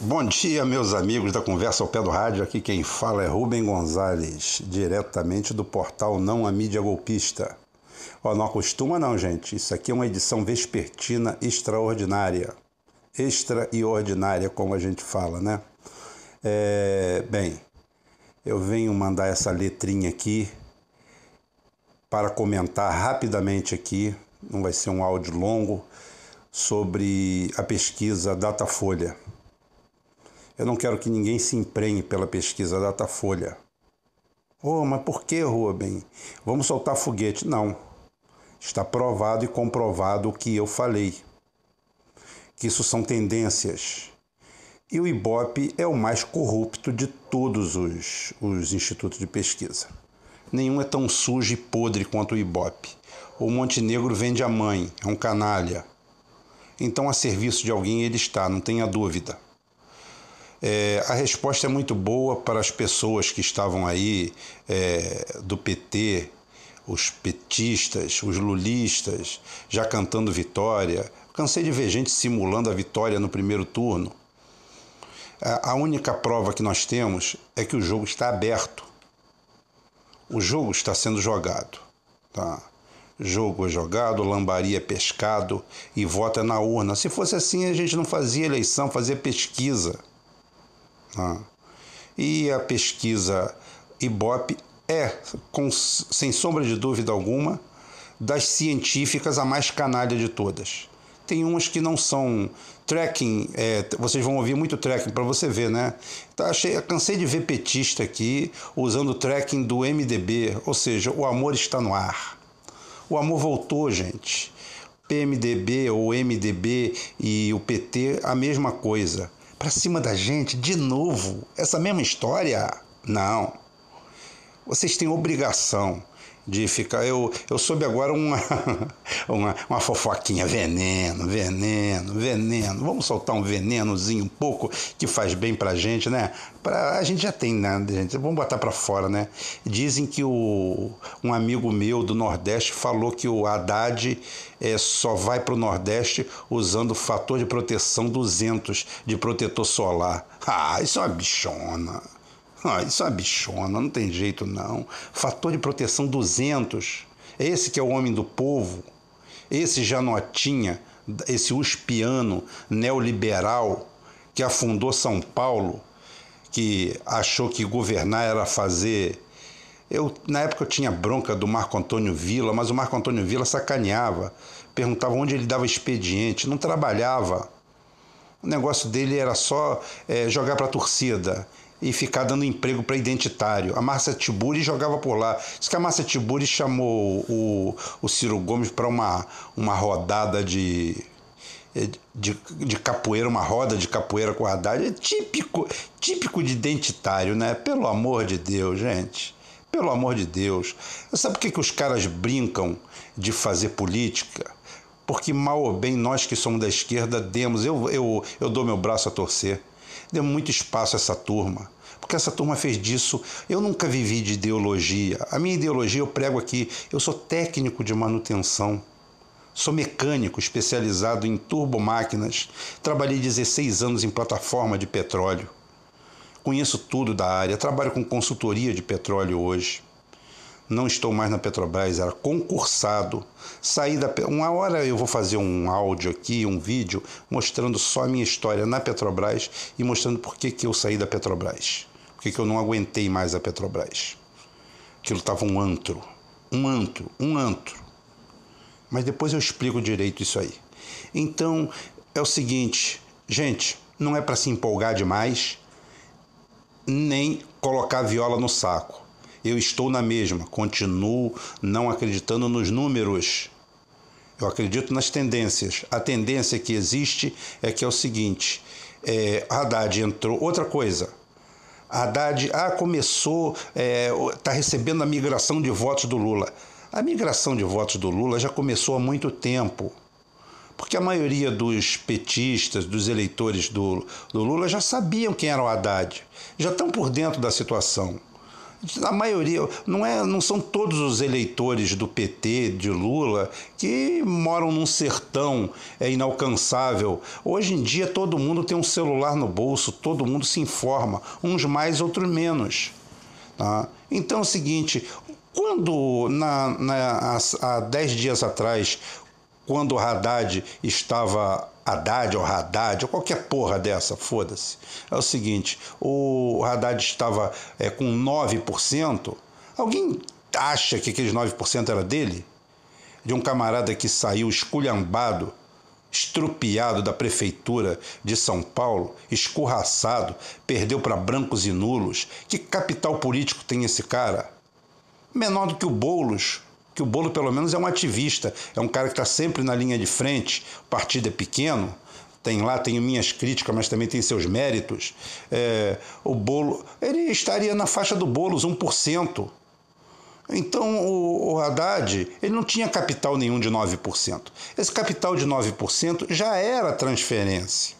Bom dia, meus amigos da Conversa ao Pé do Rádio. Aqui quem fala é Rubem Gonzalez, diretamente do portal Não a Mídia Golpista. Ó, não acostuma não, gente. Isso aqui é uma edição vespertina extraordinária. Extra e ordinária, como a gente fala, né? É, bem, eu venho mandar essa letrinha aqui para comentar rapidamente aqui, não vai ser um áudio longo, sobre a pesquisa Datafolha. Eu não quero que ninguém se emprenhe pela pesquisa Datafolha. Oh, mas por que, Rubem? Vamos soltar foguete? Não. Está provado e comprovado o que eu falei. Que isso são tendências. E o IBOP é o mais corrupto de todos os, os institutos de pesquisa. Nenhum é tão sujo e podre quanto o IBOP. O Montenegro vende a mãe, é um canalha. Então, a serviço de alguém ele está, não tenha dúvida. É, a resposta é muito boa para as pessoas que estavam aí é, do PT, os petistas, os lulistas, já cantando vitória. Cansei de ver gente simulando a vitória no primeiro turno. A única prova que nós temos é que o jogo está aberto. O jogo está sendo jogado. Tá? Jogo é jogado, lambaria é pescado e vota na urna. Se fosse assim, a gente não fazia eleição, fazia pesquisa. Tá? E a pesquisa Ibope é, com, sem sombra de dúvida alguma, das científicas a mais canalha de todas. Tem umas que não são tracking, é, vocês vão ouvir muito tracking para você ver, né? Tá, achei, cansei de ver petista aqui usando tracking do MDB, ou seja, o amor está no ar. O amor voltou, gente. PMDB ou MDB e o PT, a mesma coisa. Para cima da gente, de novo, essa mesma história? Não. Vocês têm obrigação de ficar. Eu, eu soube agora uma, uma, uma fofoquinha: veneno, veneno, veneno. Vamos soltar um venenozinho um pouco que faz bem pra gente, né? Pra, a gente já tem, né, gente? Vamos botar pra fora, né? Dizem que o, um amigo meu do Nordeste falou que o Haddad é, só vai pro Nordeste usando fator de proteção 200 de protetor solar. Ah, isso é uma bichona. Ah, isso é uma bichona, não tem jeito não. Fator de proteção 200. Esse que é o homem do povo. Esse Janotinha, esse uspiano neoliberal que afundou São Paulo, que achou que governar era fazer. Eu, na época eu tinha bronca do Marco Antônio Vila, mas o Marco Antônio Vila sacaneava, perguntava onde ele dava expediente, não trabalhava. O negócio dele era só é, jogar para a torcida e ficar dando emprego para identitário. A Márcia Tiburi jogava por lá. Diz que a Márcia Tiburi chamou o, o Ciro Gomes para uma, uma rodada de, de, de, capoeira, uma roda de capoeira com Haddad. É típico, típico de identitário, né? Pelo amor de Deus, gente. Pelo amor de Deus. Sabe por que, que os caras brincam de fazer política? Porque mal ou bem nós que somos da esquerda demos, eu, eu, eu dou meu braço a torcer deu muito espaço a essa turma. Porque essa turma fez disso. Eu nunca vivi de ideologia. A minha ideologia eu prego aqui. Eu sou técnico de manutenção. Sou mecânico especializado em turbomáquinas. Trabalhei 16 anos em plataforma de petróleo. Conheço tudo da área. Trabalho com consultoria de petróleo hoje não estou mais na Petrobras, era concursado. Saí da uma hora eu vou fazer um áudio aqui, um vídeo mostrando só a minha história na Petrobras e mostrando por que, que eu saí da Petrobras. Por que, que eu não aguentei mais a Petrobras. Aquilo estava um antro, um antro, um antro. Mas depois eu explico direito isso aí. Então, é o seguinte, gente, não é para se empolgar demais, nem colocar a viola no saco eu estou na mesma, continuo não acreditando nos números. Eu acredito nas tendências. A tendência que existe é que é o seguinte: é, Haddad entrou. Outra coisa, Haddad ah, começou, está é, tá recebendo a migração de votos do Lula. A migração de votos do Lula já começou há muito tempo. Porque a maioria dos petistas, dos eleitores do, do Lula já sabiam quem era o Haddad, já estão por dentro da situação A maioria, não, é, não são todos os eleitores do PT, de Lula, que moram num sertão é inalcançável. Hoje em dia todo mundo tem um celular no bolso, todo mundo se informa, uns mais, outros menos. Tá? Então é o seguinte, quando na, na, há dez dias atrás, quando o Haddad estava Haddad ou Haddad, ou qualquer porra dessa, foda-se. É o seguinte: o Haddad estava é, com 9%. Alguém acha que aqueles 9% era dele? De um camarada que saiu esculhambado, estrupiado da prefeitura de São Paulo, escorraçado, perdeu para brancos e nulos. Que capital político tem esse cara? Menor do que o Boulos, que o Bolo pelo menos é um ativista, é um cara que está sempre na linha de frente, o partido é pequeno, tem lá, tem minhas críticas, mas também tem seus méritos. É, o Bolo, ele estaria na faixa do Boulos, 1%. Então o, o Haddad, ele não tinha capital nenhum de 9%. Esse capital de 9% já era transferência.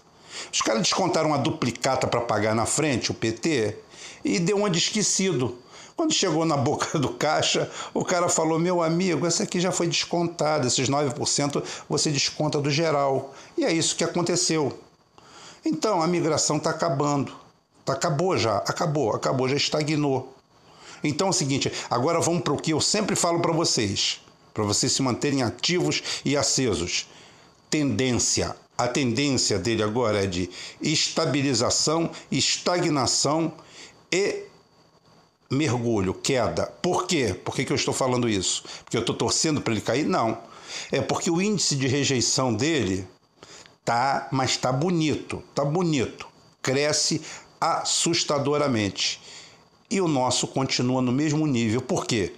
Os caras descontaram a duplicata para pagar na frente, o PT, e deu uma de esquecido. Quando chegou na boca do caixa, o cara falou: Meu amigo, essa aqui já foi descontada, esses 9% você desconta do geral. E é isso que aconteceu. Então a migração está acabando. Tá, acabou já, acabou, acabou, já estagnou. Então é o seguinte, agora vamos para o que eu sempre falo para vocês, para vocês se manterem ativos e acesos. Tendência. A tendência dele agora é de estabilização, estagnação e mergulho, queda. Por quê? Por que, que eu estou falando isso? Porque eu estou torcendo para ele cair? Não. É porque o índice de rejeição dele tá, mas tá bonito, tá bonito. Cresce assustadoramente. E o nosso continua no mesmo nível. Por quê?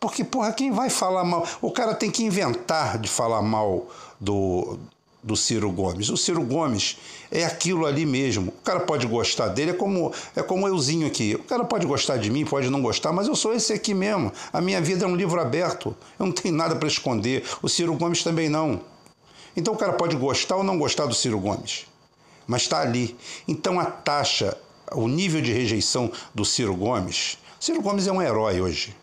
Porque, porra, quem vai falar mal? O cara tem que inventar de falar mal do, do Ciro Gomes. O Ciro Gomes é aquilo ali mesmo. O cara pode gostar dele, é como é como euzinho aqui. O cara pode gostar de mim, pode não gostar, mas eu sou esse aqui mesmo. A minha vida é um livro aberto. Eu não tenho nada para esconder. O Ciro Gomes também não. Então o cara pode gostar ou não gostar do Ciro Gomes, mas está ali. Então a taxa, o nível de rejeição do Ciro Gomes. Ciro Gomes é um herói hoje.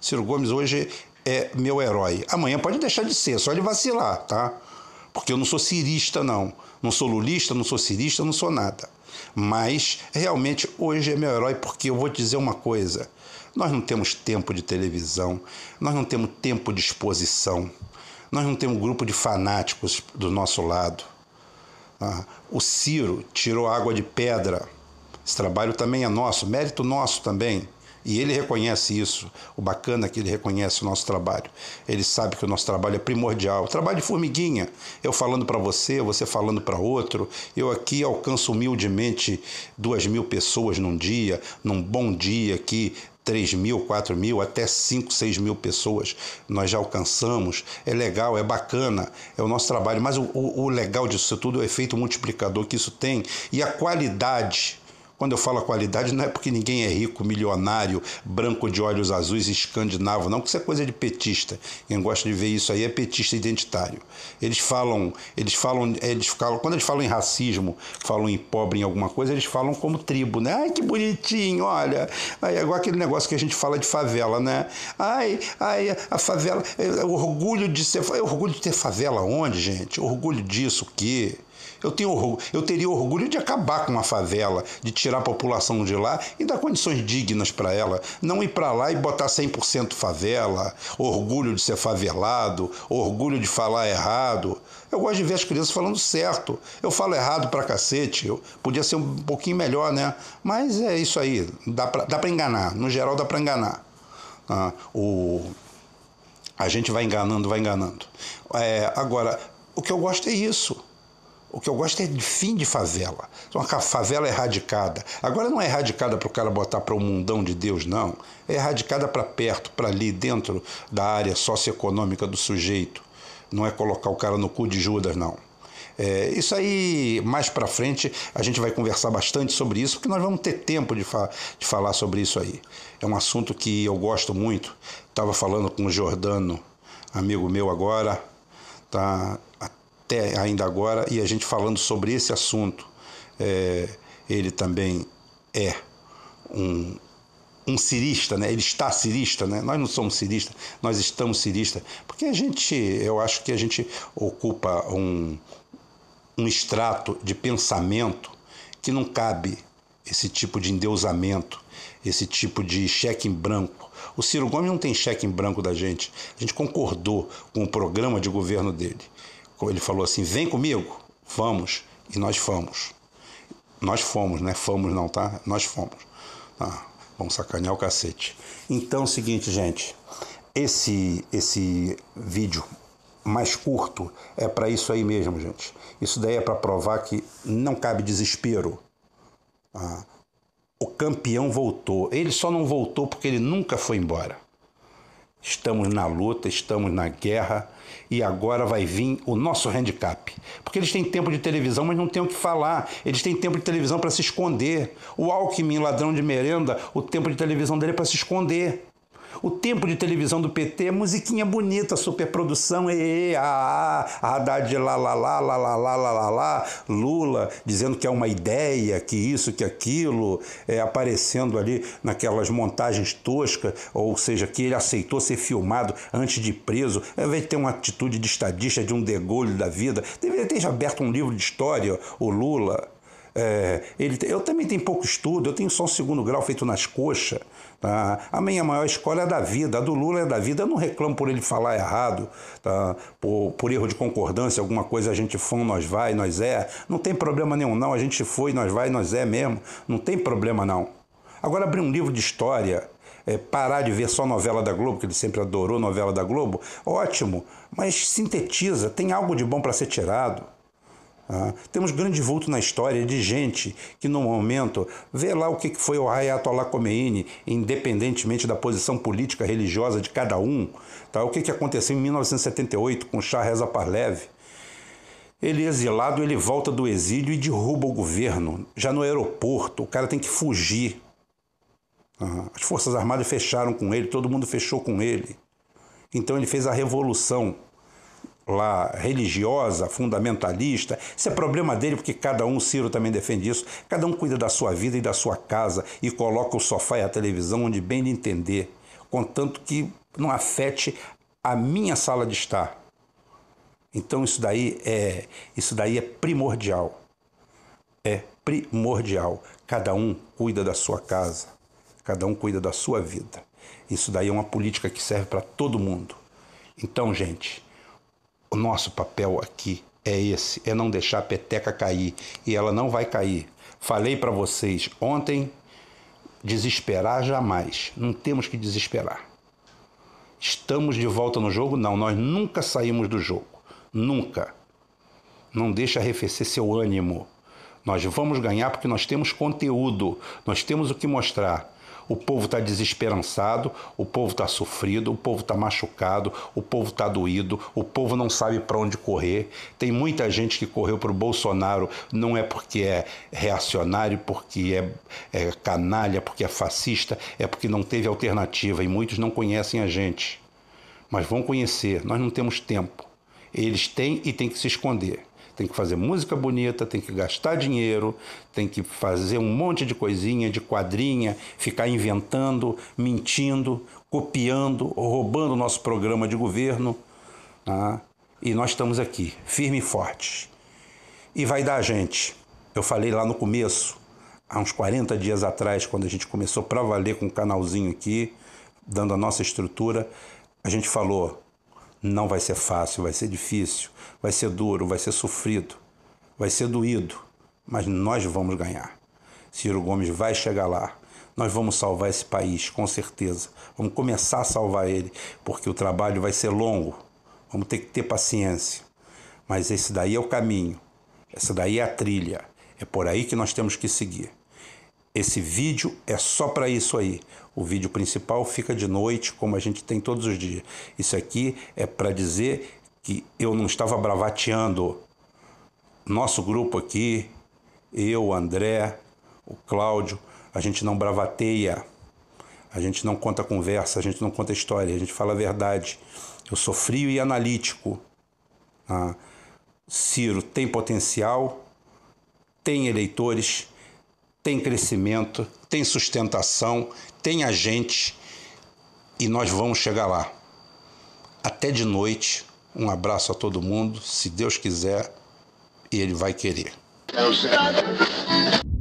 Ciro Gomes hoje é meu herói. Amanhã pode deixar de ser, só ele vacilar, tá? Porque eu não sou cirista, não. Não sou lulista, não sou cirista, não sou nada. Mas realmente hoje é meu herói porque eu vou te dizer uma coisa. Nós não temos tempo de televisão, nós não temos tempo de exposição, nós não temos grupo de fanáticos do nosso lado. Ah, o Ciro tirou água de pedra. Esse trabalho também é nosso, mérito nosso também. E ele reconhece isso. O bacana é que ele reconhece o nosso trabalho. Ele sabe que o nosso trabalho é primordial. O trabalho de formiguinha. Eu falando para você, você falando para outro. Eu aqui alcanço humildemente duas mil pessoas num dia, num bom dia aqui, 3 mil, 4 mil, até 5, 6 mil pessoas nós já alcançamos. É legal, é bacana, é o nosso trabalho. Mas o, o, legal disso tudo é o efeito multiplicador que isso tem e a qualidade quando eu falo qualidade, não é porque ninguém é rico, milionário, branco de olhos azuis, escandinavo, não, que isso é coisa de petista. Quem gosta de ver isso aí é petista identitário. Eles falam, eles falam, eles falam, quando eles falam em racismo, falam em pobre em alguma coisa, eles falam como tribo, né? Ai, que bonitinho, olha. Aí, é igual aquele negócio que a gente fala de favela, né? Ai, ai, a favela, é, orgulho de ser, é orgulho de ter favela onde, gente? Orgulho disso, o quê? Eu, tenho, eu teria orgulho de acabar com uma favela, de tirar a população de lá e dar condições dignas para ela. Não ir para lá e botar 100% favela, orgulho de ser favelado, orgulho de falar errado. Eu gosto de ver as crianças falando certo. Eu falo errado pra cacete. Eu podia ser um pouquinho melhor, né? Mas é isso aí. Dá pra, dá enganar. No geral, dá pra enganar. Ah, o... A gente vai enganando, vai enganando. É, agora, o que eu gosto é isso. O que eu gosto é de fim de favela. Uma favela erradicada. Agora não é erradicada para o cara botar para o mundão de Deus, não. É erradicada para perto, para ali, dentro da área socioeconômica do sujeito. Não é colocar o cara no cu de Judas, não. É, isso aí, mais para frente, a gente vai conversar bastante sobre isso, porque nós vamos ter tempo de, fa de falar sobre isso aí. É um assunto que eu gosto muito. Estava falando com o Jordano, amigo meu agora, tá até ainda agora, e a gente falando sobre esse assunto. É, ele também é um, um cirista, né? Ele está cirista, né? Nós não somos ciristas, nós estamos ciristas, porque a gente, eu acho que a gente ocupa um, um extrato de pensamento que não cabe esse tipo de endeusamento, esse tipo de cheque em branco. O Ciro Gomes não tem cheque em branco da gente. A gente concordou com o programa de governo dele. Ele falou assim: vem comigo, vamos. E nós fomos. Nós fomos, não é fomos não, tá? Nós fomos. Tá? Vamos sacanear o cacete. Então é o seguinte, gente. Esse, esse vídeo mais curto é para isso aí mesmo, gente. Isso daí é para provar que não cabe desespero. Ah, o campeão voltou. Ele só não voltou porque ele nunca foi embora. Estamos na luta, estamos na guerra e agora vai vir o nosso handicap. Porque eles têm tempo de televisão, mas não têm o que falar. Eles têm tempo de televisão para se esconder. O Alckmin, ladrão de merenda, o tempo de televisão dele é para se esconder. O tempo de televisão do PT musiquinha bonita, superprodução, e, a, a, Haddad lá, lá, lá, lá, lá, lá, lá, lá, Lula dizendo que é uma ideia, que isso, que aquilo, é, aparecendo ali naquelas montagens toscas, ou seja, que ele aceitou ser filmado antes de preso, ao invés de ter uma atitude de estadista, de um degolho da vida, deveria ter aberto um livro de história, o Lula, é, ele, eu também tenho pouco estudo, eu tenho só um segundo grau feito nas coxas. Tá? A minha maior escola é da vida, a do Lula é da vida. Eu não reclamo por ele falar errado, tá? por, por erro de concordância, alguma coisa a gente foi, nós vai, nós é. Não tem problema nenhum, não. A gente foi, nós vai, nós é mesmo. Não tem problema, não. Agora, abrir um livro de história, é, parar de ver só novela da Globo, que ele sempre adorou novela da Globo, ótimo, mas sintetiza, tem algo de bom para ser tirado. Ah, temos grande vulto na história de gente que, no momento, vê lá o que foi o Ayatollah Khomeini, independentemente da posição política religiosa de cada um. Tá? O que, que aconteceu em 1978 com Shah Reza Parlev. Ele exilado, ele volta do exílio e derruba o governo. Já no aeroporto, o cara tem que fugir. Ah, as Forças Armadas fecharam com ele, todo mundo fechou com ele. Então ele fez a revolução lá religiosa, fundamentalista. Isso é problema dele, porque cada um, Ciro também defende isso, cada um cuida da sua vida e da sua casa e coloca o sofá e a televisão onde bem lhe entender, contanto que não afete a minha sala de estar. Então isso daí é isso daí é primordial. É primordial. Cada um cuida da sua casa, cada um cuida da sua vida. Isso daí é uma política que serve para todo mundo. Então, gente, o nosso papel aqui é esse, é não deixar a peteca cair e ela não vai cair. Falei para vocês ontem, desesperar jamais. Não temos que desesperar. Estamos de volta no jogo? Não, nós nunca saímos do jogo. Nunca. Não deixa arrefecer seu ânimo. Nós vamos ganhar porque nós temos conteúdo, nós temos o que mostrar. O povo está desesperançado, o povo está sofrido, o povo está machucado, o povo está doído, o povo não sabe para onde correr. Tem muita gente que correu para o Bolsonaro, não é porque é reacionário, porque é, é canalha, porque é fascista, é porque não teve alternativa e muitos não conhecem a gente. Mas vão conhecer, nós não temos tempo. Eles têm e têm que se esconder tem que fazer música bonita, tem que gastar dinheiro, tem que fazer um monte de coisinha, de quadrinha, ficar inventando, mentindo, copiando, roubando o nosso programa de governo. Tá? E nós estamos aqui, firme e fortes. E vai dar, gente. Eu falei lá no começo, há uns 40 dias atrás, quando a gente começou para valer com o canalzinho aqui, dando a nossa estrutura, a gente falou: não vai ser fácil, vai ser difícil, vai ser duro, vai ser sofrido, vai ser doído, mas nós vamos ganhar. Ciro Gomes vai chegar lá. Nós vamos salvar esse país, com certeza. Vamos começar a salvar ele, porque o trabalho vai ser longo. Vamos ter que ter paciência. Mas esse daí é o caminho. Essa daí é a trilha. É por aí que nós temos que seguir. Esse vídeo é só para isso aí. O vídeo principal fica de noite, como a gente tem todos os dias. Isso aqui é para dizer que eu não estava bravateando. Nosso grupo aqui, eu, o André, o Cláudio, a gente não bravateia. A gente não conta conversa, a gente não conta história, a gente fala a verdade. Eu sou frio e analítico. Ah, Ciro tem potencial, tem eleitores, tem crescimento, tem sustentação, tem tem a gente e nós vamos chegar lá. Até de noite. Um abraço a todo mundo. Se Deus quiser, e Ele vai querer. É